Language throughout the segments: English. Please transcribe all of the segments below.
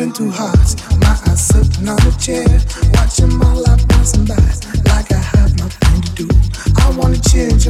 open two hearts. My eyes sitting on a chair, watching my life passing by like I have nothing to do. I wanna change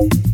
Out